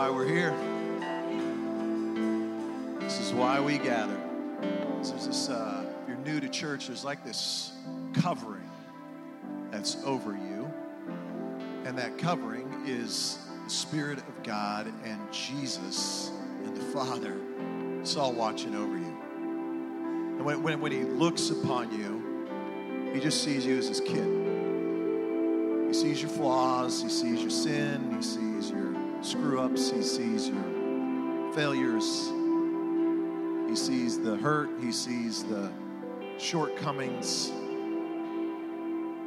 why we're here. This is why we gather. There's this, uh, if you're new to church, there's like this covering that's over you. And that covering is the Spirit of God and Jesus and the Father. It's all watching over you. And when, when, when He looks upon you, He just sees you as His kid. He sees your flaws, He sees your sin, He sees your screw ups, He sees your failures, He sees the hurt, He sees the shortcomings.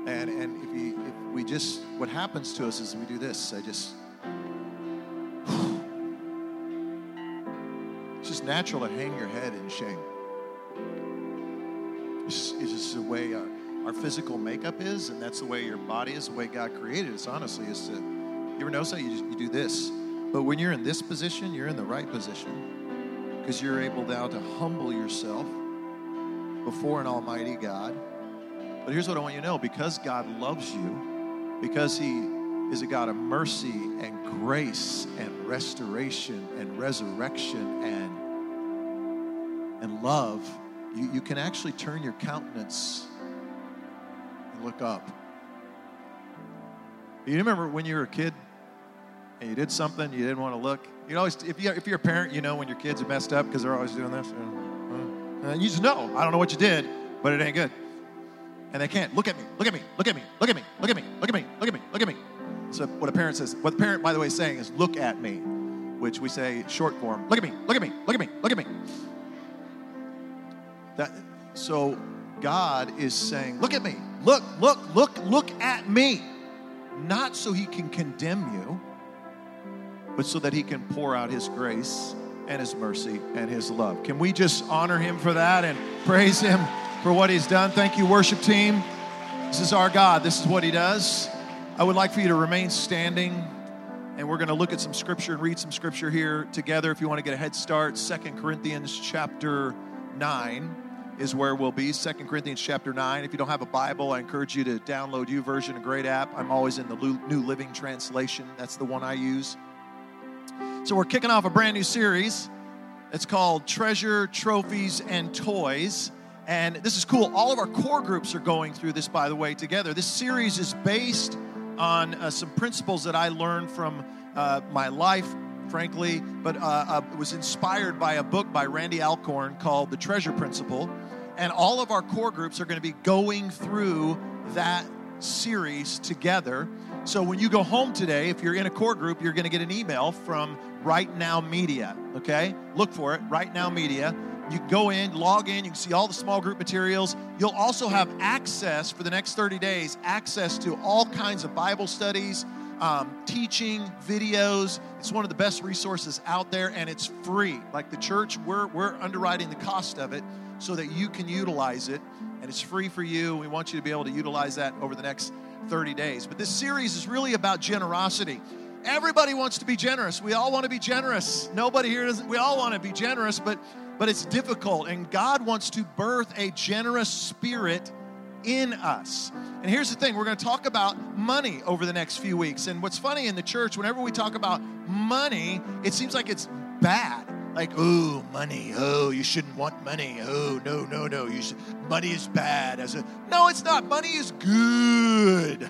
And, and if, he, if we just, what happens to us is we do this. I just, it's just natural to hang your head in shame. It's, it's just the way our, our physical makeup is, and that's the way your body is, the way God created us, honestly, is to, you ever notice that? You, just, you do this. But when you're in this position, you're in the right position because you're able now to humble yourself before an almighty God. But here's what I want you to know because God loves you, because He is a God of mercy and grace and restoration and resurrection and, and love, you, you can actually turn your countenance and look up. You remember when you were a kid and you did something you didn't want to look? You always, if, you, if you're a parent, you know when your kids are messed up because they're always doing this. And you just know, I don't know what you did, but it ain't good and they can't. Look at me, look at me, look at me, look at me, look at me, look at me, look at me, look at me. So what a parent says, what the parent, by the way, is saying is look at me, which we say short form, look at me, look at me, look at me, look at me. That so God is saying, look at me, look, look, look, look at me. Not so he can condemn you, but so that he can pour out his grace and his mercy and his love. Can we just honor him for that and praise him? for what he's done. Thank you, worship team. This is our God. This is what he does. I would like for you to remain standing, and we're going to look at some scripture and read some scripture here together. If you want to get a head start, Second Corinthians chapter 9 is where we'll be. Second Corinthians chapter 9. If you don't have a Bible, I encourage you to download YouVersion, a great app. I'm always in the New Living Translation. That's the one I use. So we're kicking off a brand new series. It's called Treasure, Trophies, and Toys. And this is cool. All of our core groups are going through this, by the way, together. This series is based on uh, some principles that I learned from uh, my life, frankly, but uh, uh was inspired by a book by Randy Alcorn called The Treasure Principle. And all of our core groups are going to be going through that series together. So when you go home today, if you're in a core group, you're going to get an email from Right Now Media. Okay? Look for it, Right Now Media you go in, log in, you can see all the small group materials. You'll also have access for the next 30 days, access to all kinds of Bible studies, um, teaching, videos. It's one of the best resources out there, and it's free. Like the church, we're, we're underwriting the cost of it so that you can utilize it, and it's free for you. We want you to be able to utilize that over the next 30 days. But this series is really about generosity. Everybody wants to be generous. We all want to be generous. Nobody here doesn't. We all want to be generous, but but it's difficult. And God wants to birth a generous spirit in us. And here's the thing we're going to talk about money over the next few weeks. And what's funny in the church, whenever we talk about money, it seems like it's bad. Like, oh, money. Oh, you shouldn't want money. Oh, no, no, no. You should, money is bad. As a no, it's not. Money is good.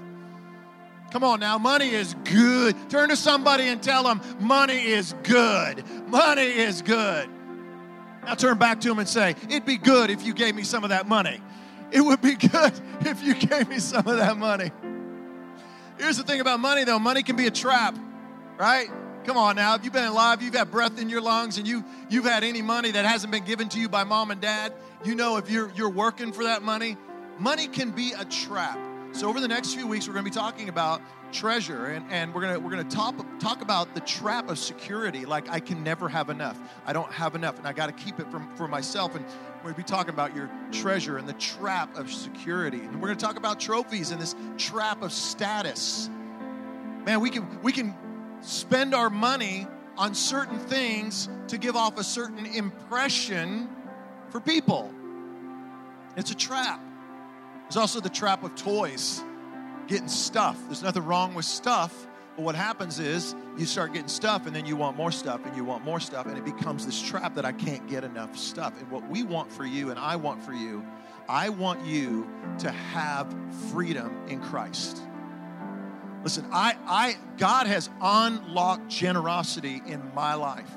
Come on now, money is good. Turn to somebody and tell them money is good. Money is good. Now turn back to him and say, It'd be good if you gave me some of that money. It would be good if you gave me some of that money. Here's the thing about money, though money can be a trap, right? Come on now. If you've been alive, you've had breath in your lungs, and you, you've had any money that hasn't been given to you by mom and dad, you know if you're, you're working for that money, money can be a trap. So, over the next few weeks, we're going to be talking about treasure and, and we're going to we're going to talk talk about the trap of security like i can never have enough. I don't have enough and i got to keep it from, for myself and we're going to be talking about your treasure and the trap of security. And we're going to talk about trophies and this trap of status. Man we can we can spend our money on certain things to give off a certain impression for people. It's a trap there's also the trap of toys getting stuff. There's nothing wrong with stuff, But what happens is you start getting stuff and then you want more stuff and you want more stuff and it becomes this trap that I can't get enough stuff. And what we want for you and I want for you, I want you to have freedom in Christ. Listen, I, I, God has unlocked generosity in my life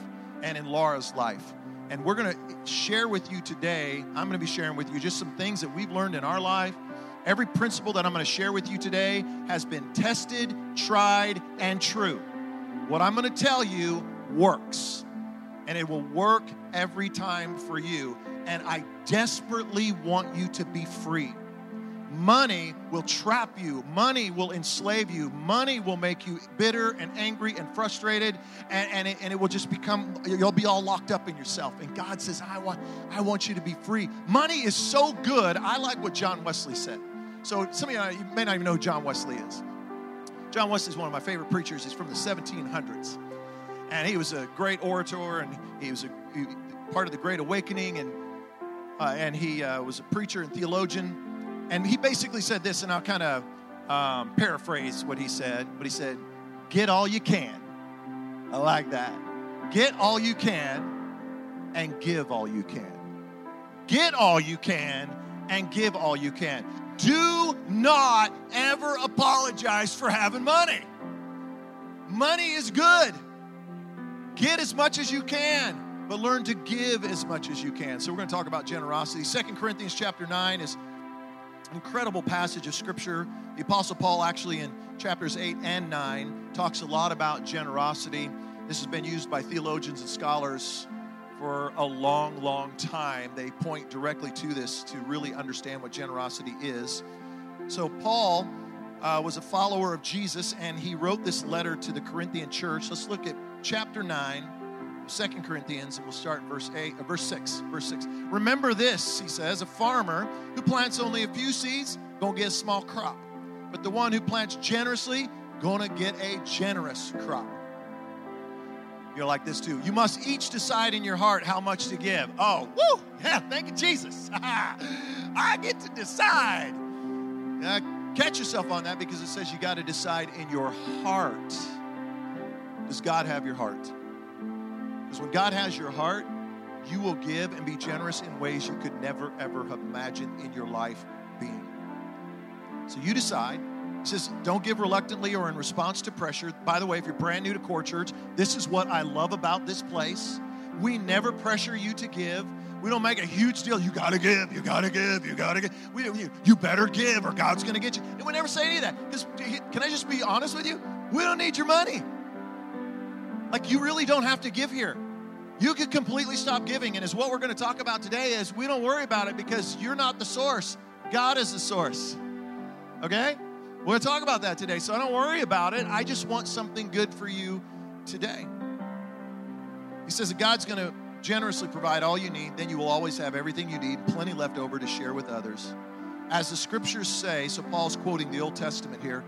and in Laura's life. And we're going to share with you today, I'm going to be sharing with you just some things that we've learned in our life. Every principle that I'm going to share with you today has been tested, tried, and true. What I'm going to tell you works, and it will work every time for you. And I desperately want you to be free. Money will trap you. Money will enslave you. Money will make you bitter and angry and frustrated, and, and, it, and it will just become, you'll be all locked up in yourself. And God says, I want, I want you to be free. Money is so good. I like what John Wesley said. So, some of you, you may not even know who John Wesley is. John Wesley is one of my favorite preachers. He's from the 1700s. And he was a great orator, and he was a, he, part of the Great Awakening, and, uh, and he uh, was a preacher and theologian and he basically said this, and I'll kind of um, paraphrase what he said, but he said, Get all you can. I like that. Get all you can and give all you can. Get all you can and give all you can. Do not ever apologize for having money. Money is good. Get as much as you can, but learn to give as much as you can. So we're going to talk about generosity. Second Corinthians chapter 9 is an incredible passage of scripture. The Apostle Paul, actually, in chapters 8 and 9, talks a lot about generosity. This has been used by theologians and scholars for a long, long time. They point directly to this to really understand what generosity is. So, Paul uh, was a follower of Jesus, and he wrote this letter to the Corinthian church. Let's look at chapter 9 Second Corinthians, and we'll start in verse 8, uh, verse 6. Verse 6. Remember this, he says, a farmer who plants only a few seeds, gonna get a small crop. But the one who plants generously, gonna get a generous crop. You're like this too. You must each decide in your heart how much to give. Oh, woo! Yeah, thank you, Jesus. I get to decide. Uh, catch yourself on that because it says you got to decide in your heart. Does God have your heart? Because when God has your heart, you will give and be generous in ways you could never, ever have imagined in your life being. So you decide. Says, don't give reluctantly or in response to pressure. By the way, if you're brand new to Core Church, this is what I love about this place. We never pressure you to give. We don't make a huge deal. You got to give. You got to give. You got to give. We, you, you better give or God's to get you. And we never say any of that. Because can I just be honest with you? We don't need your money. Like, you really don't have to give here. You could completely stop giving. And as what we're to talk about today is we don't worry about it because you're not the source. God is the source. Okay? We're going to talk about that today. So I don't worry about it. I just want something good for you today. He says that God's going to generously provide all you need. Then you will always have everything you need, plenty left over to share with others. As the scriptures say, so Paul's quoting the Old Testament here.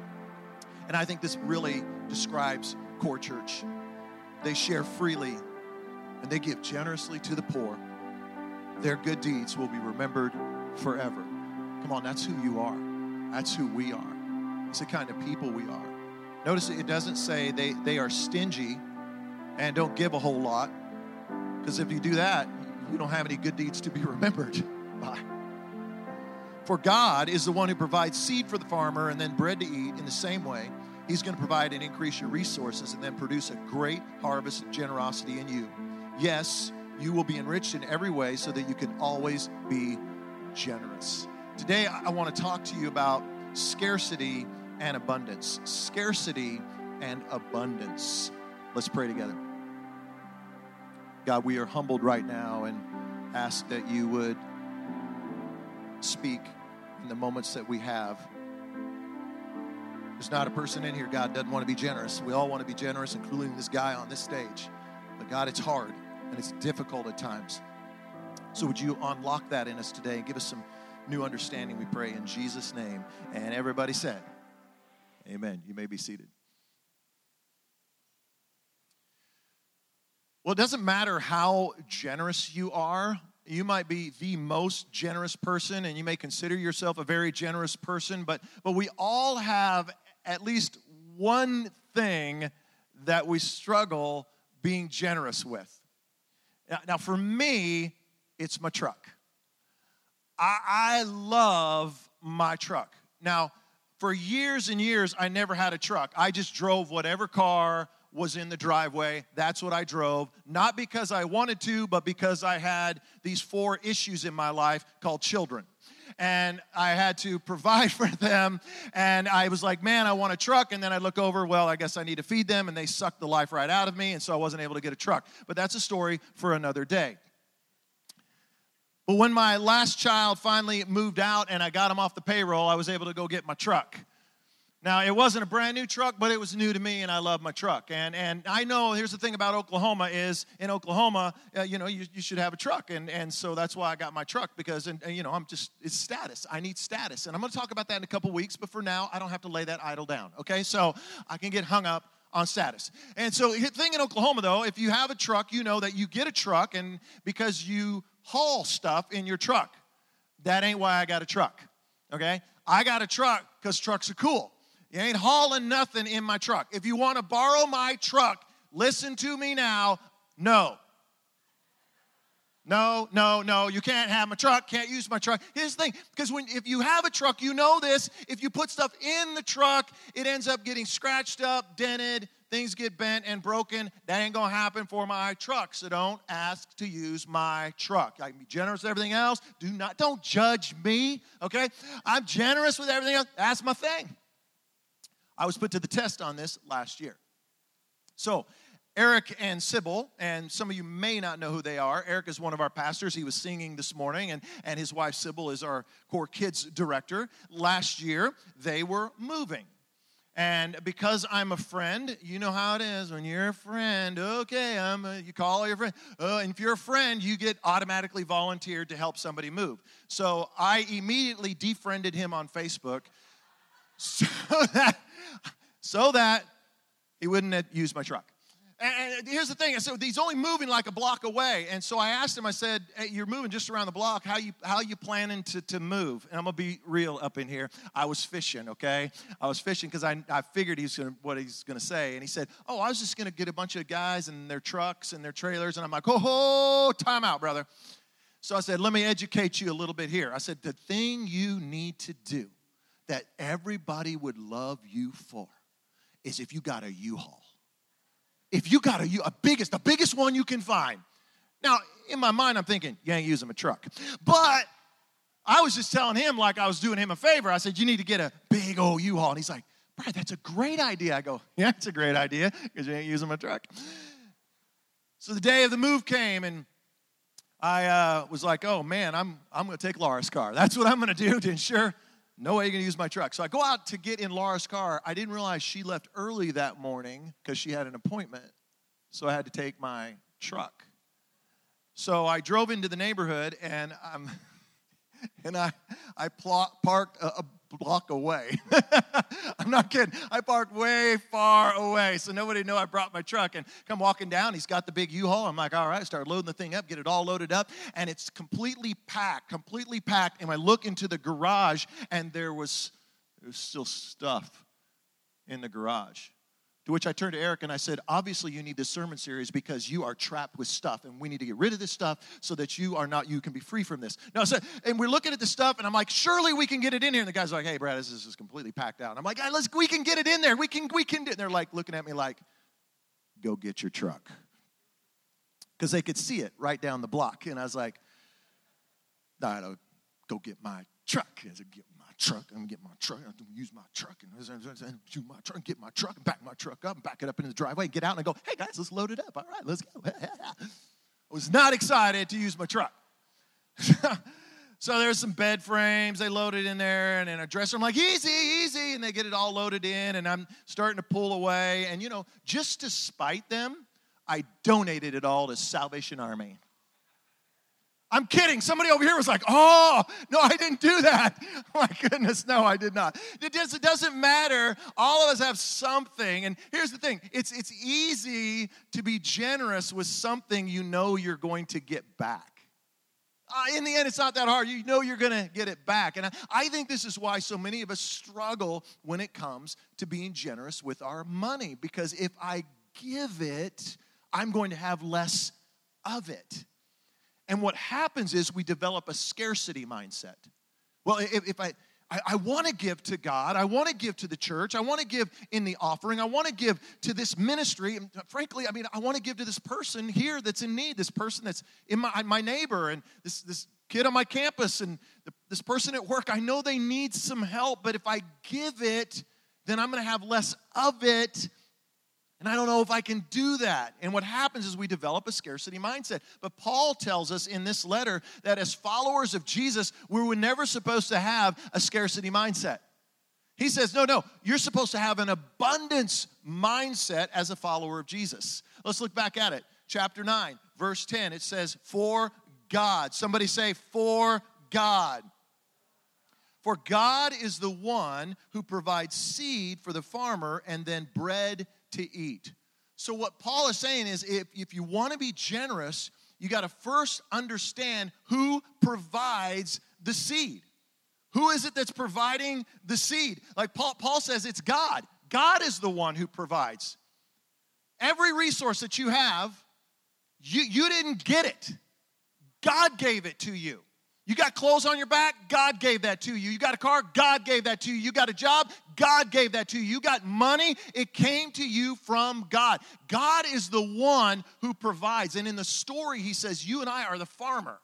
And I think this really describes core church. They share freely and they give generously to the poor, their good deeds will be remembered forever. Come on, that's who you are. That's who we are. It's the kind of people we are. Notice it doesn't say they, they are stingy and don't give a whole lot, because if you do that, you don't have any good deeds to be remembered by. For God is the one who provides seed for the farmer and then bread to eat in the same way. He's going to provide and increase your resources and then produce a great harvest of generosity in you. Yes, you will be enriched in every way so that you can always be generous. Today, I want to talk to you about scarcity and abundance. Scarcity and abundance. Let's pray together. God, we are humbled right now and ask that you would speak in the moments that we have. There's not a person in here, God, doesn't want to be generous. We all want to be generous, including this guy on this stage. But God, it's hard and it's difficult at times. So, would you unlock that in us today and give us some new understanding, we pray, in Jesus' name? And everybody said, Amen. You may be seated. Well, it doesn't matter how generous you are. You might be the most generous person, and you may consider yourself a very generous person, but, but we all have at least one thing that we struggle being generous with. Now, now for me, it's my truck. I, I love my truck. Now, for years and years, I never had a truck. I just drove whatever car was in the driveway. That's what I drove. Not because I wanted to, but because I had these four issues in my life called children. And I had to provide for them. And I was like, man, I want a truck. And then I look over, well, I guess I need to feed them. And they sucked the life right out of me. And so I wasn't able to get a truck. But that's a story for another day. But when my last child finally moved out and I got him off the payroll, I was able to go get my truck. Now, it wasn't a brand new truck, but it was new to me, and I love my truck. And, and I know, here's the thing about Oklahoma is, in Oklahoma, uh, you know, you, you should have a truck. And, and so that's why I got my truck, because, and, and you know, I'm just, it's status. I need status. And I'm going to talk about that in a couple weeks, but for now, I don't have to lay that idol down, okay? So I can get hung up on status. And so the thing in Oklahoma, though, if you have a truck, you know that you get a truck, and because you haul stuff in your truck. That ain't why I got a truck, okay? I got a truck because trucks are cool. You ain't hauling nothing in my truck. If you want to borrow my truck, listen to me now. No. No, no, no, you can't have my truck, can't use my truck. Here's the thing, because when if you have a truck, you know this. If you put stuff in the truck, it ends up getting scratched up, dented, things get bent and broken. That ain't gonna happen for my truck. So don't ask to use my truck. I can be generous with everything else. Do not, don't judge me, okay? I'm generous with everything else. That's my thing. I was put to the test on this last year. So, Eric and Sybil, and some of you may not know who they are. Eric is one of our pastors. He was singing this morning, and, and his wife Sybil is our core kids director. Last year, they were moving. And because I'm a friend, you know how it is when you're a friend. Okay, I'm a, you call your friend. Uh, and if you're a friend, you get automatically volunteered to help somebody move. So I immediately defriended him on Facebook so that so that he wouldn't use my truck. And here's the thing. I said, he's only moving like a block away. And so I asked him, I said, hey, you're moving just around the block. How you how you planning to, to move? And I'm gonna be real up in here. I was fishing, okay? I was fishing because I, I figured he's gonna what he's gonna say. And he said, Oh, I was just gonna get a bunch of guys and their trucks and their trailers. And I'm like, oh, oh time out, brother. So I said, let me educate you a little bit here. I said, the thing you need to do that everybody would love you for is if you got a U-Haul. If you got a biggest, the biggest one you can find. Now, in my mind, I'm thinking, you ain't using a truck. But I was just telling him like I was doing him a favor. I said, you need to get a big old U-Haul. And he's like, Brad, that's a great idea. I go, yeah, it's a great idea because you ain't using my truck. So the day of the move came, and I uh, was like, oh man, I'm, I'm going to take Laura's car. That's what I'm going to do to ensure no way you're going to use my truck. So I go out to get in Laura's car. I didn't realize she left early that morning because she had an appointment. So I had to take my truck. So I drove into the neighborhood and I'm and I I plot, parked a, a block away. I'm not kidding. I parked way far away, so nobody knew I brought my truck. And come walking down, he's got the big U-Haul. I'm like, all right, start loading the thing up, get it all loaded up, and it's completely packed, completely packed. And I look into the garage, and there was there was still stuff in the garage. To which I turned to Eric and I said, Obviously, you need this sermon series because you are trapped with stuff, and we need to get rid of this stuff so that you are not, you can be free from this. No, so, and we're looking at the stuff, and I'm like, Surely we can get it in here. And the guy's like, Hey, Brad, this is completely packed out. And I'm like, hey, let's, We can get it in there. We can, we can. And they're like looking at me like, Go get your truck. Because they could see it right down the block. And I was like, All right, I'll go get my truck. I said, Get truck. I'm gonna get my truck. I'm gonna use my truck and use my truck, and get my truck, and back my truck up, and back it up into the driveway, and get out and I go, hey guys, let's load it up. All right, let's go. I was not excited to use my truck. so there's some bed frames. They loaded in there, and then a dresser. I'm like, easy, easy, and they get it all loaded in, and I'm starting to pull away. And you know, just to spite them, I donated it all to Salvation Army. I'm kidding. Somebody over here was like, oh, no, I didn't do that. my goodness, no, I did not. It, does, it doesn't matter. All of us have something. And here's the thing it's, it's easy to be generous with something you know you're going to get back. uh, in the end, it's not that hard. You know you're going to get it back. And I, I think this is why so many of us struggle when it comes to being generous with our money. Because if I give it, I'm going to have less of it. And what happens is we develop a scarcity mindset. Well, if, if I, I, I want to give to God. I want to give to the church. I want to give in the offering. I want to give to this ministry. And uh, frankly, I mean, I want to give to this person here that's in need, this person that's in my, my neighbor, and this, this kid on my campus, and the, this person at work. I know they need some help, but if I give it, then I'm going to have less of it. And I don't know if I can do that. And what happens is we develop a scarcity mindset. But Paul tells us in this letter that as followers of Jesus, we were never supposed to have a scarcity mindset. He says, no, no, you're supposed to have an abundance mindset as a follower of Jesus. Let's look back at it. Chapter 9, verse 10, it says, For God. Somebody say, For God. For God is the one who provides seed for the farmer and then bread to eat. So, what Paul is saying is if, if you want to be generous, you got to first understand who provides the seed. Who is it that's providing the seed? Like Paul, Paul says, it's God. God is the one who provides. Every resource that you have, you, you didn't get it. God gave it to you. You got clothes on your back? God gave that to you. You got a car? God gave that to you. You got a job? God gave that to you. You got money? It came to you from God. God is the one who provides. And in the story, he says, You and I are the farmer.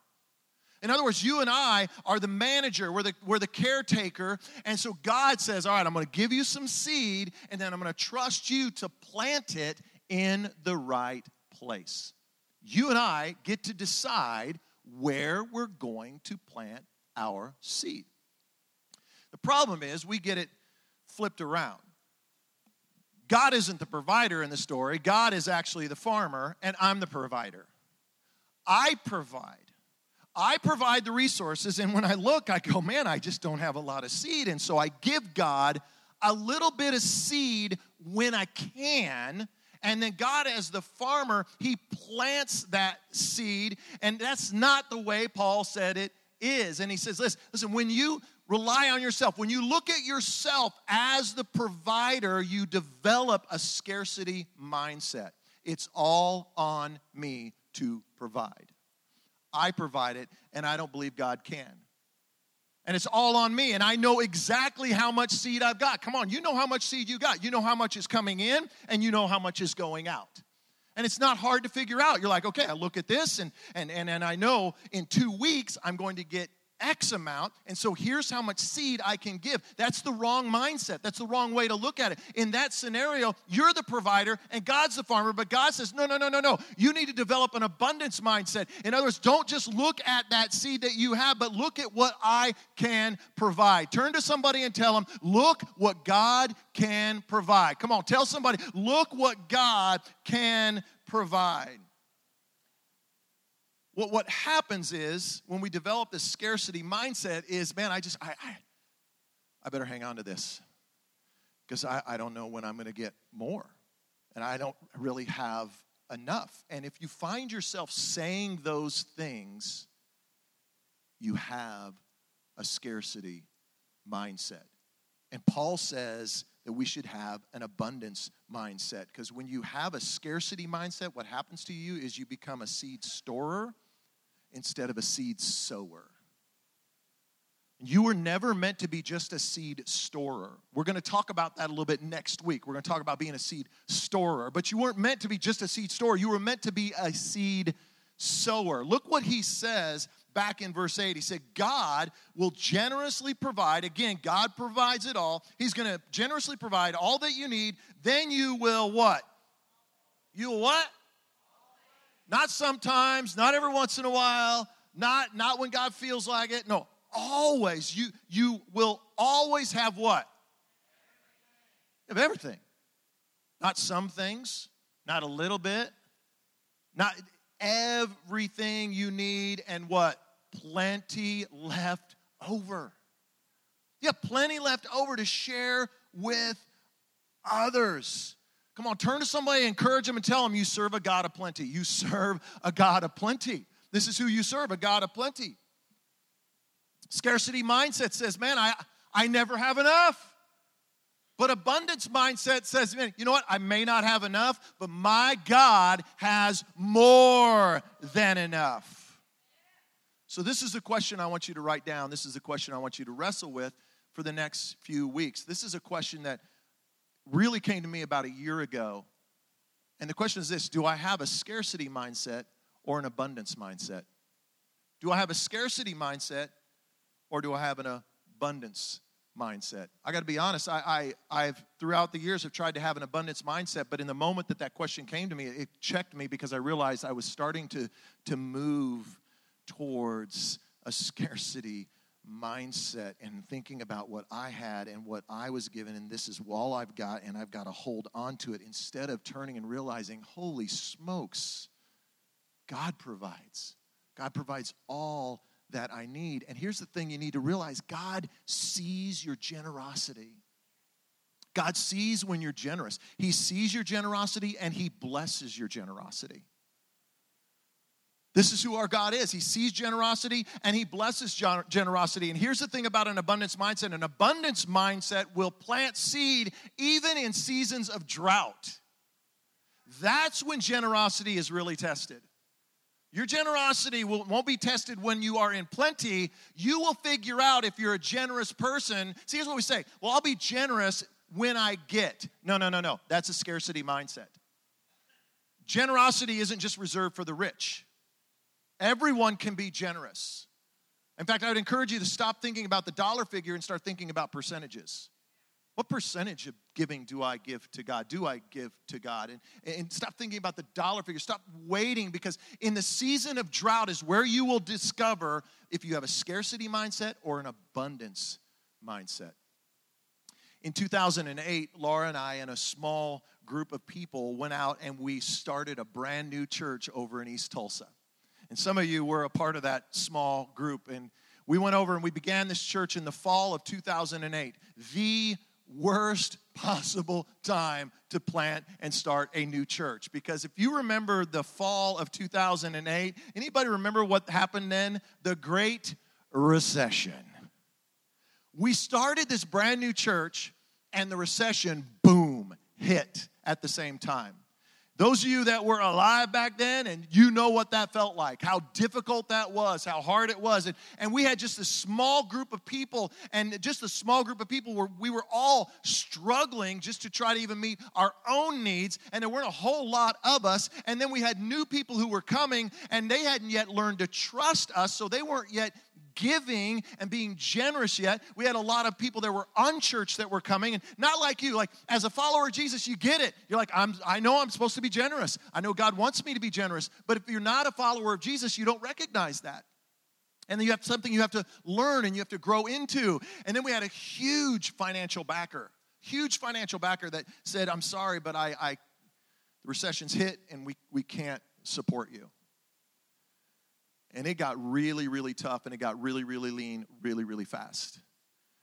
In other words, you and I are the manager, we're the, we're the caretaker. And so God says, All right, I'm going to give you some seed, and then I'm going to trust you to plant it in the right place. You and I get to decide where we're going to plant our seed. The problem is we get it flipped around. God isn't the provider in the story, God is actually the farmer, and I'm the provider. I provide. I provide the resources, and when I look, I go, man, I just don't have a lot of seed. And so I give God a little bit of seed when I can and then God, as the farmer, he plants that seed. And that's not the way Paul said it is. And he says, listen, listen, when you rely on yourself, when you look at yourself as the provider, you develop a scarcity mindset. It's all on me to provide. I provide it, and I don't believe God can and it's all on me and i know exactly how much seed i've got. Come on you know how much seed you got. You know how much is coming in and you know how much is going out. And it's not hard to figure out. You're like okay i look at this and and and, and i know in two weeks i'm going to get X amount, and so here's how much seed I can give. That's the wrong mindset. That's the wrong way to look at it. In that scenario, you're the provider and God's the farmer, but God says, no, no, no, no, no. You need to develop an abundance mindset. In other words, don't just look at that seed that you have, but look at what I can provide. Turn to somebody and tell them, look what God can provide. Come on, tell somebody, look what God can provide. What, what happens is when we develop this scarcity mindset is, man, I just, I, I, I better hang on to this because I, I don't know when I'm going to get more. And I don't really have enough. And if you find yourself saying those things, you have a scarcity mindset. And Paul says that we should have an abundance mindset because when you have a scarcity mindset, what happens to you is you become a seed storer instead of a seed sower. You were never meant to be just a seed storer. We're going to talk about that a little bit next week. We're going to talk about being a seed storer. But you weren't meant to be just a seed storer, you were meant to be a seed sower. Look what he says back in verse 8. He said, God will generously provide. Again, God provides it all. He's going to generously provide all that you need. Then you will what? You will what? Not sometimes, not every once in a while, not, not when God feels like it. No, always. You, you will always have what? Of everything. Not some things, not a little bit, not everything you need, and what? Plenty left over. You have plenty left over to share with others. Come on, turn to somebody, encourage them, and tell them you serve a God of plenty. You serve a God of plenty. This is who you serve, a God of plenty. Scarcity mindset says, man, I, I never have enough. But abundance mindset says, man, you know what? I may not have enough, but my God has more than enough. So, this is the question I want you to write down. This is the question I want you to wrestle with for the next few weeks. This is a question that really came to me about a year ago. And the question is this Do I have a scarcity mindset or an abundance mindset? Do I have a scarcity mindset or do I have an abundance mindset. I got to be honest. I, I, have throughout the years have tried to have an abundance mindset, but in the moment that that question came to me, it checked me because I realized I was starting to to move towards a scarcity mindset and thinking about what I had and what I was given, and this is all I've got, and I've got to hold on to it instead of turning and realizing, holy smokes, God provides. God provides all that I need. And here's the thing you need to realize God sees your generosity. God sees when you're generous. He sees your generosity and He blesses your generosity. This is who our God is. He sees generosity and He blesses generosity. And here's the thing about an abundance mindset an abundance mindset will plant seed even in seasons of drought. That's when generosity is really tested. Your generosity will, won't be tested when you are in plenty. You will figure out if you're a generous person. See, here's what we say Well, I'll be generous when I get. No, no, no, no. That's a scarcity mindset. Generosity isn't just reserved for the rich, everyone can be generous. In fact, I would encourage you to stop thinking about the dollar figure and start thinking about percentages. What percentage of giving do I give to God? Do I give to God? And, and stop thinking about the dollar figure. Stop waiting because in the season of drought is where you will discover if you have a scarcity mindset or an abundance mindset. In 2008, Laura and I and a small group of people went out and we started a brand new church over in East Tulsa. And some of you were a part of that small group. And we went over and we began this church in the fall of 2008. The worst possible time to plant and start a new church because if you remember the fall of 2008 anybody remember what happened then the great recession we started this brand new church and the recession boom hit at the same time those of you that were alive back then, and you know what that felt like, how difficult that was, how hard it was. And, and we had just a small group of people, and just a small group of people where we were all struggling just to try to even meet our own needs. And there weren't a whole lot of us. And then we had new people who were coming, and they hadn't yet learned to trust us, so they weren't yet giving and being generous yet. We had a lot of people that were unchurched that were coming, and not like you. Like as a follower of Jesus, you get it. You're like, I'm, I know I'm supposed to be generous. I know God wants me to be generous. But if you're not a follower of Jesus, you don't recognize that. And then you have something you have to learn and you have to grow into. And then we had a huge financial backer, huge financial backer that said, I'm sorry, but I, I the recession's hit and we, we can't support you. And it got really, really tough and it got really, really lean really, really fast.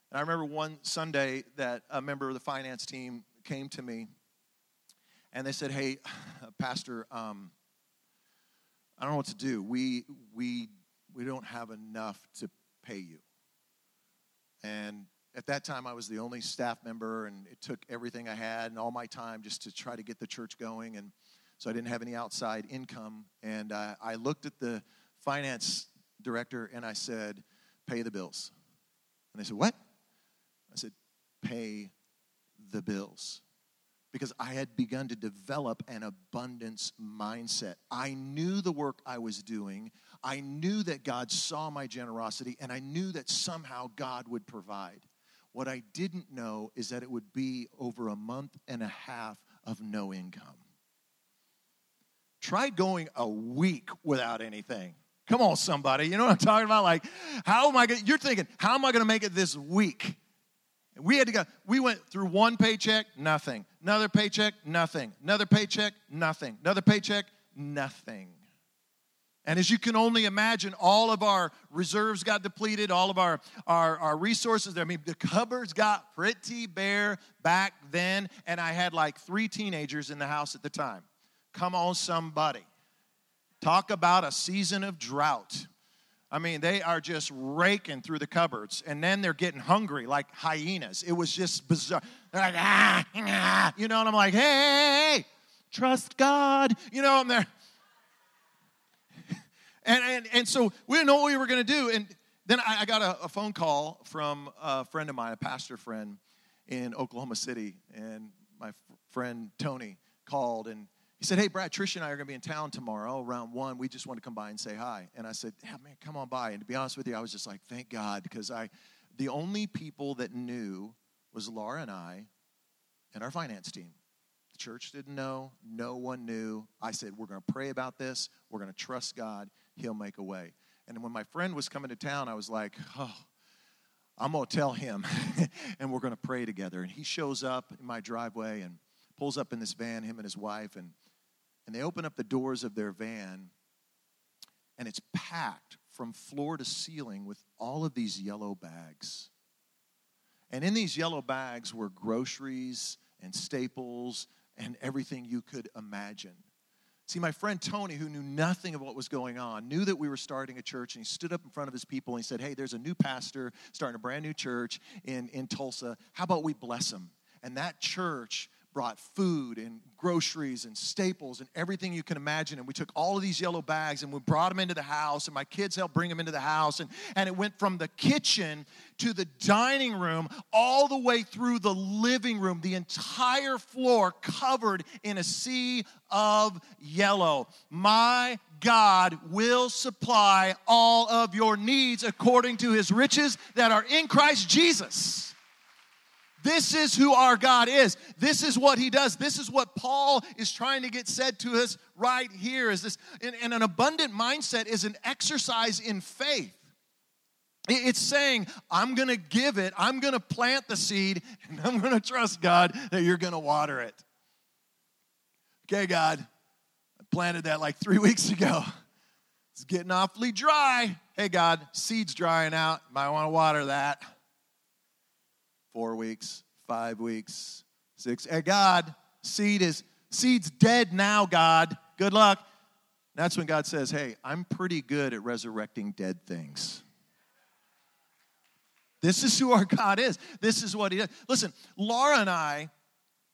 And I remember one Sunday that a member of the finance team came to me and they said, Hey, Pastor, um, I don't know what to do. We, we, we don't have enough to pay you. And at that time, I was the only staff member, and it took everything I had and all my time just to try to get the church going. And so I didn't have any outside income. And uh, I looked at the finance director and I said, Pay the bills. And they said, What? I said, Pay the bills. Because I had begun to develop an abundance mindset. I knew the work I was doing. I knew that God saw my generosity, and I knew that somehow God would provide. What I didn't know is that it would be over a month and a half of no income. Try going a week without anything. Come on, somebody. You know what I'm talking about? Like, how am I going to, you're thinking, how am I going to make it this week? We had to go, we went through one paycheck, nothing. Another paycheck, nothing. Another paycheck, nothing. Another paycheck, nothing. And as you can only imagine, all of our reserves got depleted, all of our, our, our resources. I mean, the cupboards got pretty bare back then, and I had like three teenagers in the house at the time. Come on, somebody. Talk about a season of drought. I mean, they are just raking through the cupboards, and then they're getting hungry like hyenas. It was just bizarre. They're like, ah, ah, you know, and I'm like, hey, trust God, you know, I'm there. and, and, and so we didn't know what we were going to do. And then I, I got a, a, phone call from a friend of mine, a pastor friend in Oklahoma City, and my f- friend Tony called and he said, Hey, Brad, Trish and I are going to be in town tomorrow around one. We just want to come by and say hi. And I said, Yeah, man, come on by. And to be honest with you, I was just like, Thank God, because I, the only people that knew was Laura and I and our finance team. The church didn't know, no one knew. I said, We're going to pray about this, we're going to trust God, He'll make a way. And when my friend was coming to town, I was like, Oh, I'm going to tell him, and we're going to pray together. And he shows up in my driveway and pulls up in this van, him and his wife, and and they open up the doors of their van, and it's packed from floor to ceiling with all of these yellow bags. And in these yellow bags were groceries and staples and everything you could imagine. See, my friend Tony, who knew nothing of what was going on, knew that we were starting a church, and he stood up in front of his people and he said, Hey, there's a new pastor starting a brand new church in, in Tulsa. How about we bless him? And that church brought food and groceries and staples and everything you can imagine. And we took all of these yellow bags and we brought them into the house, and my kids helped bring them into the house. And, and it went from the kitchen to the dining room, all the way through the living room, the entire floor covered in a sea of yellow. My God will supply all of your needs according to his riches that are in Christ Jesus. This is who our God is. This is what he does. This is what Paul is trying to get said to us right here is this and, and an abundant mindset is an exercise in faith. It's saying, I'm going to give it, I'm going to plant the seed, and I'm going to trust God that you're going to water it. Okay, God, I planted that like three weeks ago. It's getting awfully dry. Hey, God, seed's drying out. Might want to water that four weeks, five weeks, six. Hey, God, seed is seed's dead now, God. Good luck. That's when God says, Hey, I'm pretty good at resurrecting dead things. This is who our God is. This is what He does. Listen, Laura and I,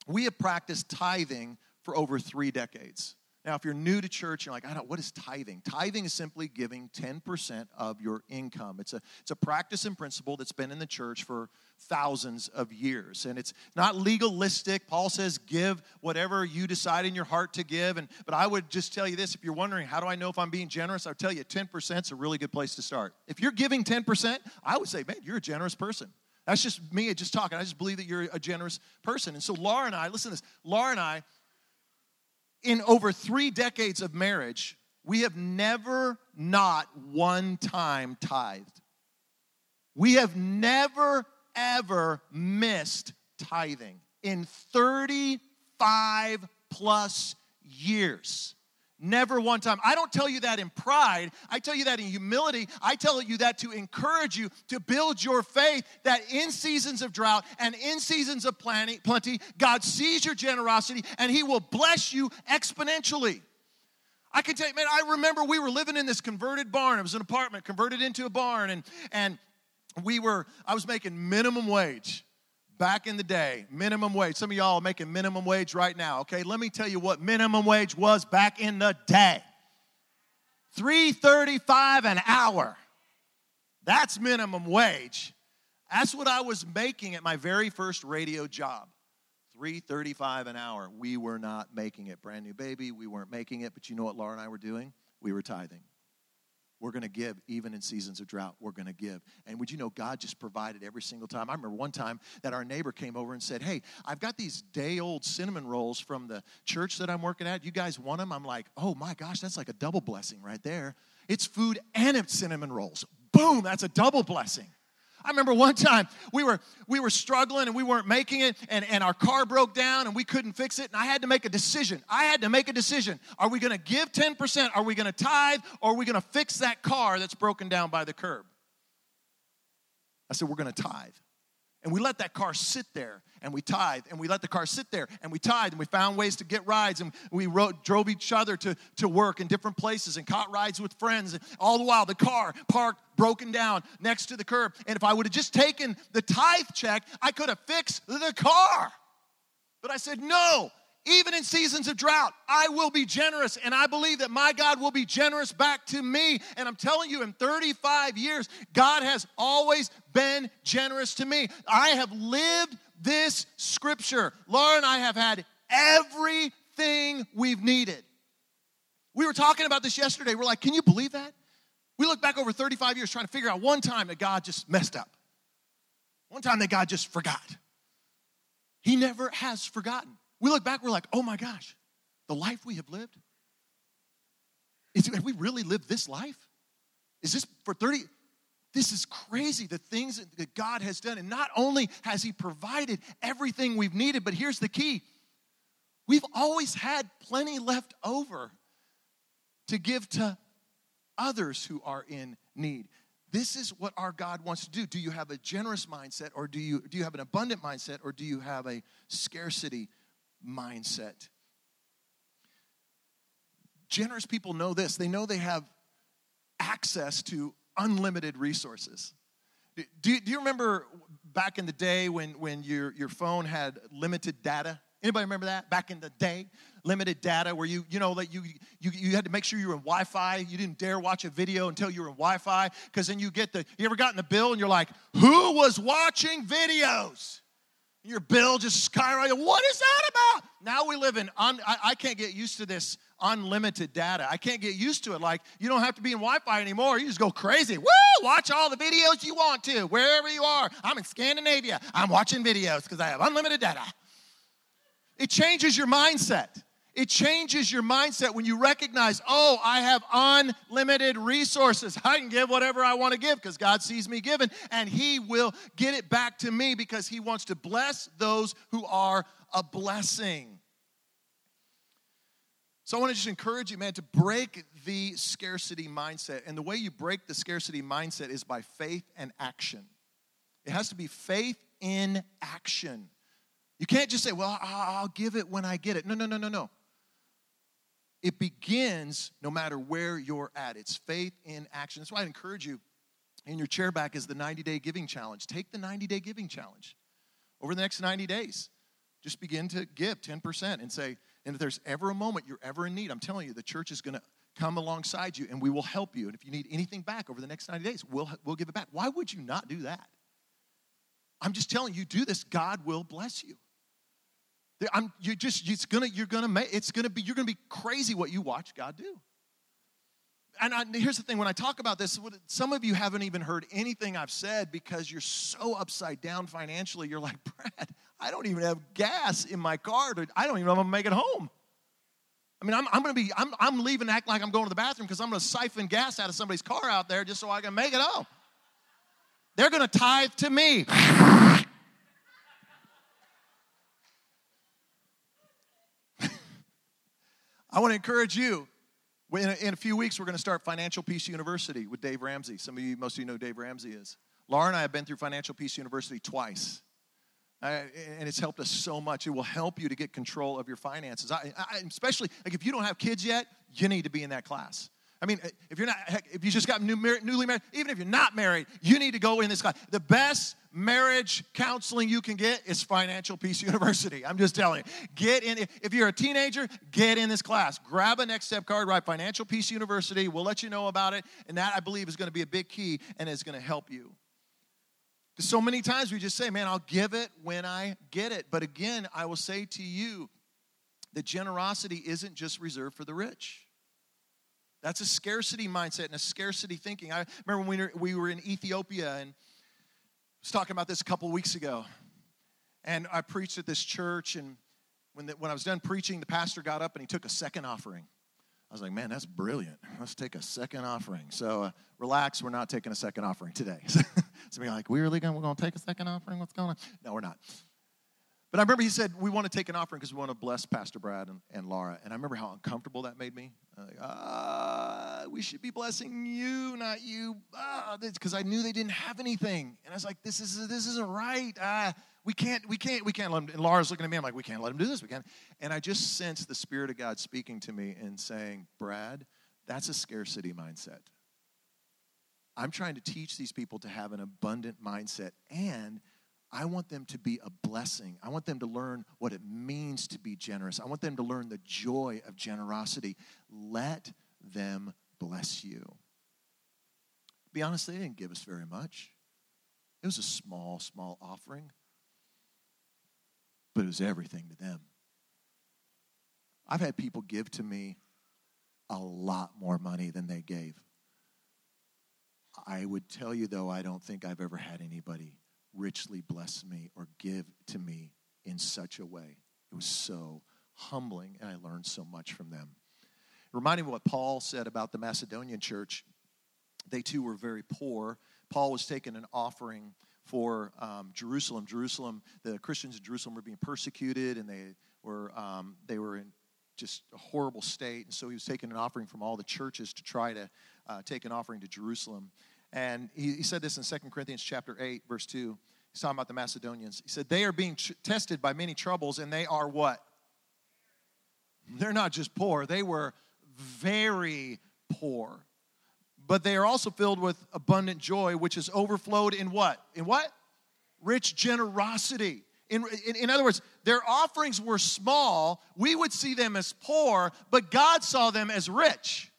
we have practiced tithing for over three decades. Now, if you're new to church, you're like, I don't, what is tithing? Tithing is simply giving 10% of your income. It's a, it's a practice and principle that's been in the church for thousands of years. And it's not legalistic. Paul says, give whatever you decide in your heart to give. And, but I would just tell you this if you're wondering, how do I know if I'm being generous? I'll tell you, 10% is a really good place to start. If you're giving 10%, I would say, man, you're a generous person. That's just me just talking. I just believe that you're a generous person. And so Laura and I, listen to this, Laura and I, in over three decades of marriage, we have never not one time tithed. We have never, ever missed tithing in 35 plus years. Never one time. I don't tell you that in pride. I tell you that in humility. I tell you that to encourage you to build your faith that in seasons of drought and in seasons of plenty, God sees your generosity and He will bless you exponentially. I can tell you, man, I remember we were living in this converted barn. It was an apartment converted into a barn, and and we were, I was making minimum wage back in the day, minimum wage. Some of y'all are making minimum wage right now, okay? Let me tell you what minimum wage was back in the day. 335 an hour. That's minimum wage. That's what I was making at my very first radio job. 335 an hour. We were not making it. Brand new baby, we weren't making it, but you know what Laura and I were doing? We were tithing. We're going to give even in seasons of drought. We're going to give. And would you know, God just provided every single time. I remember one time that our neighbor came over and said, Hey, I've got these day old cinnamon rolls from the church that I'm working at. You guys want them? I'm like, Oh my gosh, that's like a double blessing right there. It's food and it's cinnamon rolls. Boom, that's a double blessing. I remember one time we were we were struggling and we weren't making it, and, and our car broke down and we couldn't fix it. And I had to make a decision. I had to make a decision. Are we gonna give 10%? Are we gonna tithe? Or are we gonna fix that car that's broken down by the curb? I said, We're gonna tithe. And we let that car sit there. And we tithe and we let the car sit there and we tithe and we found ways to get rides and we rode, drove each other to, to work in different places and caught rides with friends. And all the while, the car parked broken down next to the curb. And if I would have just taken the tithe check, I could have fixed the car. But I said, no, even in seasons of drought, I will be generous. And I believe that my God will be generous back to me. And I'm telling you, in 35 years, God has always been generous to me. I have lived this scripture. Laura and I have had everything we've needed. We were talking about this yesterday. We're like, can you believe that? We look back over 35 years trying to figure out one time that God just messed up, one time that God just forgot. He never has forgotten. We look back, we're like, oh my gosh, the life we have lived? Is, have we really lived this life? Is this for 30? This is crazy, the things that God has done. And not only has He provided everything we've needed, but here's the key we've always had plenty left over to give to others who are in need. This is what our God wants to do. Do you have a generous mindset or do you do you have an abundant mindset or do you have a scarcity mindset? Generous people know this. They know they have access to unlimited resources. Do, do you remember back in the day when, when your, your phone had limited data? Anybody remember that back in the day? Limited data where you, you know, like you, you, you had to make sure you were in Wi Fi. You didn't dare watch a video until you were in Wi Fi because then you get the, you ever gotten the bill and you're like, who was watching videos? Your bill just skyrocketed. What is that about? Now we live in, un, I, I can't get used to this unlimited data. I can't get used to it. Like, you don't have to be in Wi Fi anymore. You just go crazy. Woo! Watch all the videos you want to, wherever you are. I'm in Scandinavia. I'm watching videos because I have unlimited data. It changes your mindset. It changes your mindset when you recognize, oh, I have unlimited resources. I can give whatever I want to give because God sees me giving, and He will get it back to me because He wants to bless those who are a blessing. So I want to just encourage you, man, to break the scarcity mindset. And the way you break the scarcity mindset is by faith and action. It has to be faith in action. You can't just say, well, I'll give it when I get it. No, no, no, no, no. It begins no matter where you're at. It's faith in action. That's why I encourage you in your chair back is the 90 day giving challenge. Take the 90 day giving challenge. Over the next 90 days, just begin to give 10% and say, and if there's ever a moment you're ever in need, I'm telling you, the church is going to come alongside you and we will help you. And if you need anything back over the next 90 days, we'll, we'll give it back. Why would you not do that? I'm just telling you, do this, God will bless you. I'm, you just, it's gonna, you're gonna make, it's gonna be, you're gonna be crazy what you watch God do. And I, here's the thing when I talk about this, some of you haven't even heard anything I've said because you're so upside down financially. You're like, Brad, I don't even have gas in my car. To, I don't even know if I'm gonna make it home. I mean, I'm, I'm gonna be, I'm, I'm leaving acting like I'm going to the bathroom because I'm gonna siphon gas out of somebody's car out there just so I can make it home. They're gonna tithe to me. I want to encourage you. In a, in a few weeks, we're going to start Financial Peace University with Dave Ramsey. Some of you, most of you know Dave Ramsey is. Laura and I have been through Financial Peace University twice. Uh, and it's helped us so much. It will help you to get control of your finances. I, I, especially like if you don't have kids yet, you need to be in that class. I mean, uh, if you're not, if you just got new, newly married, even if you're not married, you need to go in this class. The best marriage counseling you can get is Financial Peace University. I'm just telling you. Get in. If you're a teenager, get in this class. Grab a next step card, write Financial Peace University. We'll let you know about it. And that, I believe, is going to be a big key and is going to help you. So many times we just say, man, I'll give it when I get it. But again, I will say to you that generosity isn't just reserved for the rich. That's a scarcity mindset and a scarcity thinking. I remember when we were, in Ethiopia and I was talking about this a couple weeks ago. And I preached at this church, and when, the, when I was done preaching, the pastor got up and he took a second offering. I was like, man, that's brilliant. Let's take a second offering. So uh, relax, we're not taking a second offering today. so you're like, we really we're going to take a second offering? What's going on? No, we're not. But I remember he said, We want to take an offering because we want to bless Pastor Brad and, and Laura. And I remember how uncomfortable that made me. Like, ah, we should be blessing you, not you. Because ah, I knew they didn't have anything. And I was like, This, is, this isn't right. Ah, We can't, we can't, we can't let. And Laura's looking at me. I'm like, we can't let him do this. We can't. And I just sense the Spirit of God speaking to me and saying, Brad, that's a scarcity mindset. I'm trying to teach these people to have an abundant mindset, and I want them to be a blessing. I want them to learn what it means to be generous. I want them to learn the joy of generosity. Let them bless you. Be honest, they didn't give us very much. It was a small, small offering but it was everything to them. I've had people give to me a lot more money than they gave. I would tell you, though, I don't think I've ever had anybody richly bless me or give to me in such a way. It was so humbling, and I learned so much from them. It reminded me what Paul said about the Macedonian church. They too were very poor. Paul was taking an offering for um, Jerusalem. Jerusalem, the Christians in Jerusalem were being persecuted, and they were um, they were in just a horrible state. And so he was taking an offering from all the churches to try to uh, take an offering to Jerusalem. And he, he said this in 2 Corinthians chapter 8, verse 2. He's talking about the Macedonians. He said, They are being tested by many troubles, and they are what? They're not just poor, they were very poor but they are also filled with abundant joy, which is overflowed in what? In what? Rich generosity. In, in, in, other words, their offerings were small. We would see them as poor, but God saw them as rich.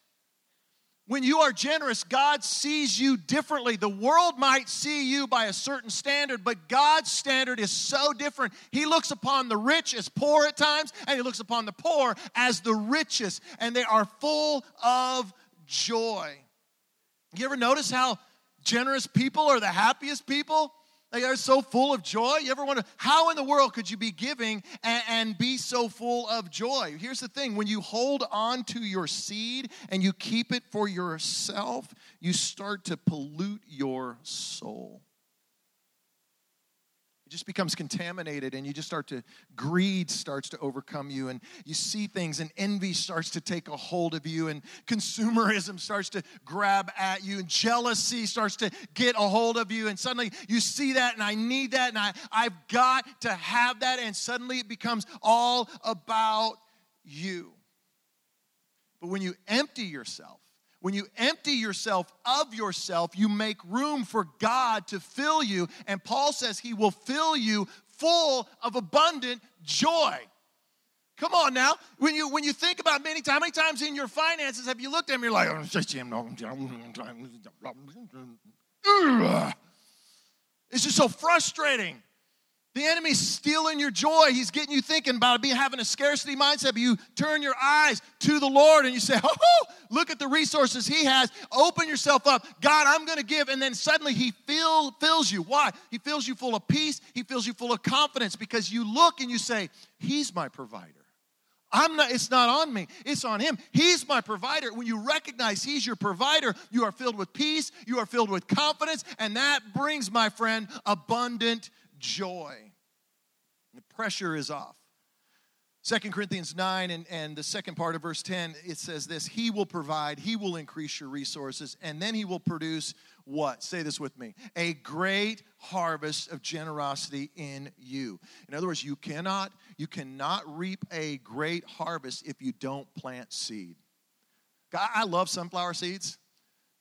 When you are generous, God sees you differently. The world might see you by a certain standard, but God's standard is so different. He looks upon the rich as poor at times, and He looks upon the poor as the richest, and they are full of joy. You ever notice how generous people are the happiest people? They are so full of joy. You ever wonder how in the world could you be giving and, and, be so full of joy? Here's the thing when you hold on to your seed and you keep it for yourself, you start to pollute your soul. It just becomes contaminated and you just start to, greed starts to overcome you and you see things and envy starts to take a hold of you and consumerism starts to grab at you and jealousy starts to get a hold of you and suddenly you see that and I need that and I, I've got to have that and suddenly it becomes all about you. But when you empty yourself, when you empty yourself of yourself, you make room for God to fill you. And Paul says he will fill you full of abundant joy. Come on now. When you when you think about many times, how many times in your finances have you looked at them, you're like, it's just so frustrating. The enemy's stealing your joy. He's getting you thinking about being having a scarcity mindset. But you turn your eyes to the Lord and you say, Oh, look at the resources He has. Open yourself up. God, I'm going to give. And then suddenly He fill, fills you. Why? He fills you full of peace. He fills you full of confidence because you look and you say, He's my provider. I'm not, it's not on me, it's on him. He's my provider. When you recognize he's your provider, you are filled with peace, you are filled with confidence, and that brings, my friend, abundant joy. Pressure is off. Second Corinthians 9 and, and the second part of verse 10, it says this He will provide, He will increase your resources, and then He will produce what? Say this with me a great harvest of generosity in you. In other words, you cannot, you cannot reap a great harvest if you don't plant seed. I love sunflower seeds.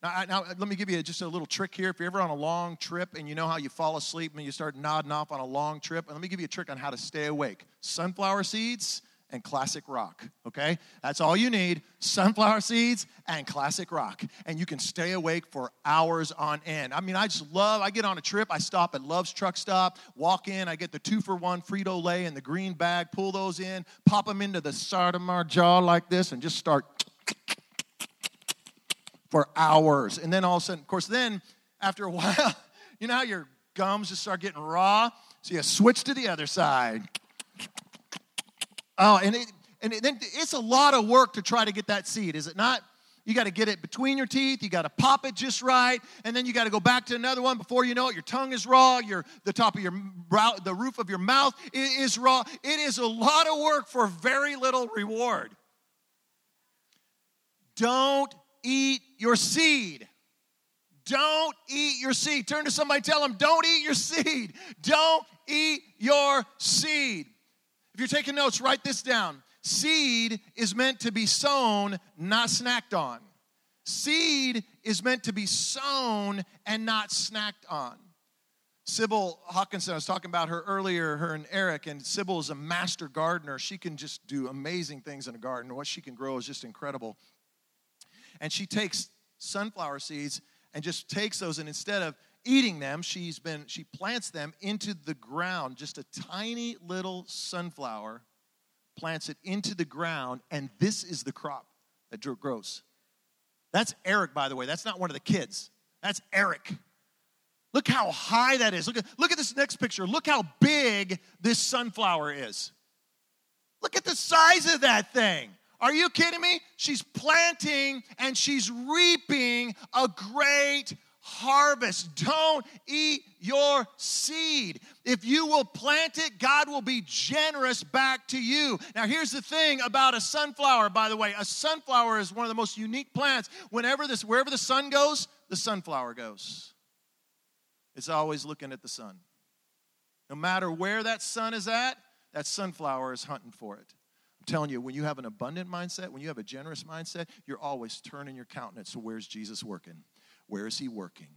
Now, now, let me give you just a little trick here. If you're ever on a long trip and you know how you fall asleep and you start nodding off on a long trip, let me give you a trick on how to stay awake. Sunflower seeds and classic rock, okay? That's all you need sunflower seeds and classic rock. And you can stay awake for hours on end. I mean, I just love, I get on a trip, I stop at Love's Truck Stop, walk in, I get the two for one Frito Lay in the green bag, pull those in, pop them into the side of my jaw like this, and just start for hours. And then all of a sudden, of course, then after a while, you know how your gums just start getting raw? So you switch to the other side. Oh, and it, and it, then it's a lot of work to try to get that seed, is it not? You got to get it between your teeth. You got to pop it just right, and then you got to go back to another one. Before you know it, your tongue is raw. Your the top of your brow, the roof of your mouth is raw. It is a lot of work for very little reward. Don't eat your seed. Don't eat your seed. Turn to somebody, tell them, don't eat your seed. Don't eat your seed. If you're taking notes, write this down. Seed is meant to be sown, not snacked on. Seed is meant to be sown and not snacked on. Sybil Hawkinson, I was talking about her earlier, her and Eric, and Sybil is a master gardener. She can just do amazing things in a garden. What she can grow is just incredible. And she takes sunflower seeds and just takes those, and instead of eating them, she's been she plants them into the ground, just a tiny little sunflower, plants it into the ground, and this is the crop that grows. That's Eric, by the way. That's not one of the kids. That's Eric. Look how high that is. Look at, look at this next picture. Look how big this sunflower is. Look at the size of that thing. Are you kidding me? She's planting and she's reaping a great harvest. Don't eat your seed. If you will plant it, God will be generous back to you. Now, here's the thing about a sunflower, by the way. A sunflower is one of the most unique plants. Whenever this, wherever the sun goes, the sunflower goes. It's always looking at the sun. No matter where that sun is at, that sunflower is hunting for it. Telling you, when you have an abundant mindset, when you have a generous mindset, you're always turning your countenance to where's Jesus working? Where is he working?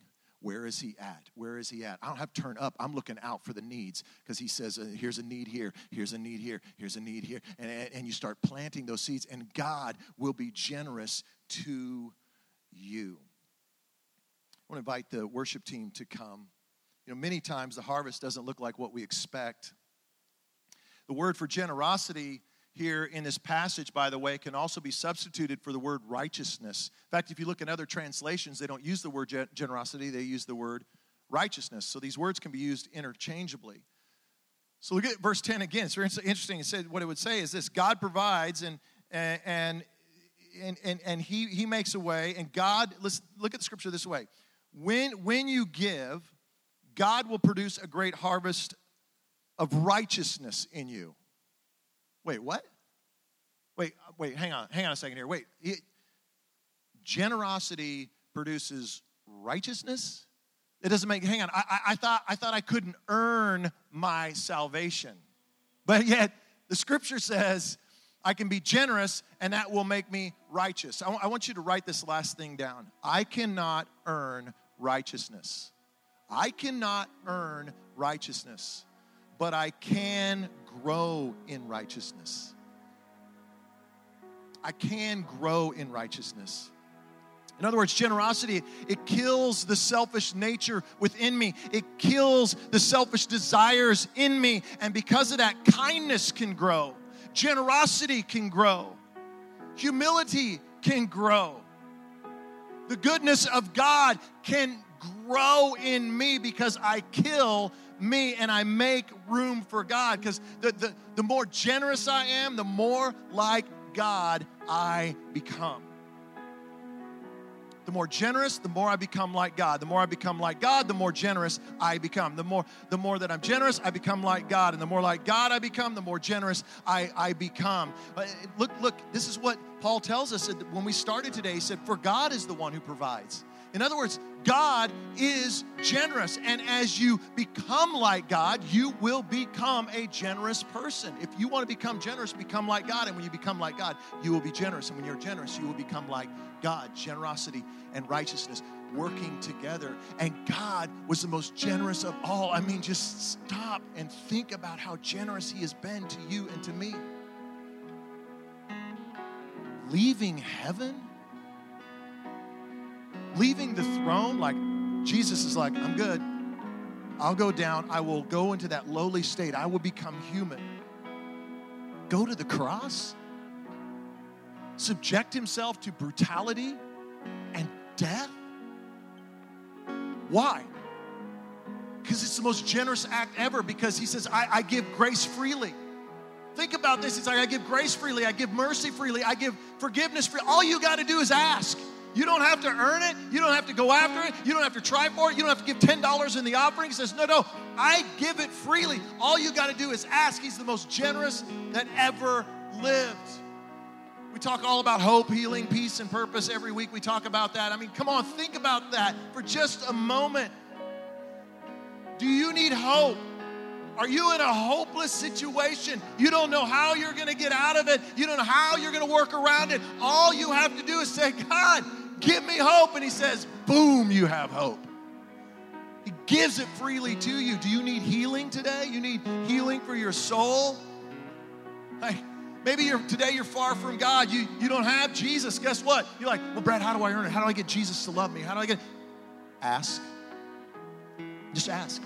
Where is he at? Where is he at? I don't have to turn up. I'm looking out for the needs because he says, uh, here's a need here, here's a need here, here's a need here. And, and you start planting those seeds, and God will be generous to you. I want to invite the worship team to come. You know, many times the harvest doesn't look like what we expect. The word for generosity here in this passage, by the way, can also be substituted for the word righteousness. In fact, if you look in other translations, they don't use the word generosity, they use the word righteousness. So these words can be used interchangeably. So look at verse 10 again. It's very interesting. It said what it would say is this God provides and and and and, and he, he makes a way, and God, let's look at the scripture this way. When, when you give, God will produce a great harvest of righteousness in you. Wait, what? Wait, uh, wait, hang on, hang on a second here. Wait, it, generosity produces righteousness? It doesn't make, hang on, I, I, I, thought, I thought I couldn't earn my salvation. But yet, the scripture says I can be generous and that will make me righteous. I, w- I want you to write this last thing down. I cannot earn righteousness. I cannot earn righteousness, but I can grow in righteousness. I can grow in righteousness. In other words, generosity, it kills the selfish nature within me. It kills the selfish desires in me. And because of that, kindness can grow, generosity can grow, humility can grow. The goodness of God can grow in me because I kill me and I make room for God. Because the, the, the more generous I am, the more like God I become. The more generous, the more I become like God. The more I become like God, the more generous I become. The more, the more that I'm generous, I become like God. And the more like God I become, the more generous I, I become. Uh, look, look, this is what Paul tells us when we started today. He said, For God is the one who provides. In other words, God is generous. And as you become like God, you will become a generous person. If you want to become generous, become like God. And when you become like God, you will be generous. And when you're generous, you will become like God. Generosity and righteousness working together. And God was the most generous of all. I mean, just stop and think about how generous He has been to you and to me. Leaving heaven leaving the throne, like Jesus is like, I'm good. I'll go down. I will go into that lowly state. I will become human. Go to the cross, subject himself to brutality and death. Why? Because it's the most generous act ever, because he says, I, I give grace freely. Think about this. It's like, I give grace freely, I give mercy freely, I give forgiveness freely. All you got to do is ask. You don't have to earn it. You don't have to go after it. You don't have to try for it. You don't have to give $10 in the offering. He says, No, no, I give it freely. All you got to do is ask. He's the most generous that ever lived. We talk all about hope, healing, peace, and purpose every week. We talk about that. I mean, come on, think about that for just a moment. Do you need hope? Are you in a hopeless situation? You don't know how you're going to get out of it. You don't know how you're going to work around it. All you have to do is say, God, give me hope. And He says, boom, you have hope. He gives it freely to you. Do you need healing today? You need healing for your soul? Hey, maybe you're today you're far from God. You you don't have Jesus. Guess what? You're like, well, Brad, how do I earn it? How do I get Jesus to love me? How do I get ask? Just ask.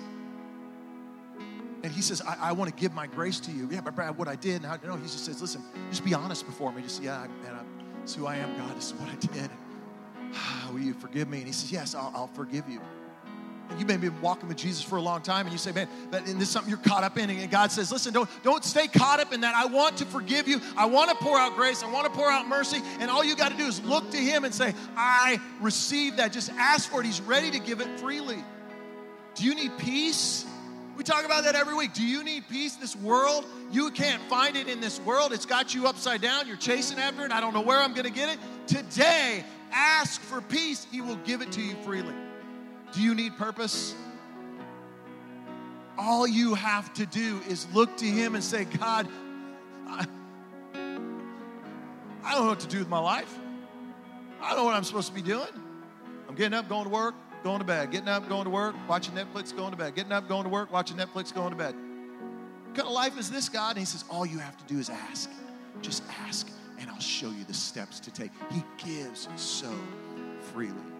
And he says, I, I want to give my grace to you. Yeah, but Brad, what I did, and how no, he just says, listen, just be honest before me. Just yeah, man, I, this is who I am, God. This is what I did. Will you forgive me? And he says, Yes, I'll, I'll forgive you. And you may be walking with Jesus for a long time, and you say, Man, that, and this is something you're caught up in. And God says, Listen, don't, don't stay caught up in that. I want to forgive you. I want to pour out grace. I want to pour out mercy. And all you got to do is look to Him and say, I receive that. Just ask for it. He's ready to give it freely. Do you need peace? We talk about that every week. Do you need peace? This world, you can't find it in this world. It's got you upside down. You're chasing after it. I don't know where I'm going to get it. Today, ask for peace. He will give it to you freely. Do you need purpose? All you have to do is look to Him and say, God, I, I don't know what to do with my life. I don't know what I'm supposed to be doing. I'm getting up, going to work, going to bed. Getting up, going to work, watching Netflix, going to bed. Getting up, going to work, watching Netflix, going to bed. What kind of life is this, God? And He says, All you have to do is ask. Just ask, I'll show you the steps to take. He gives so freely.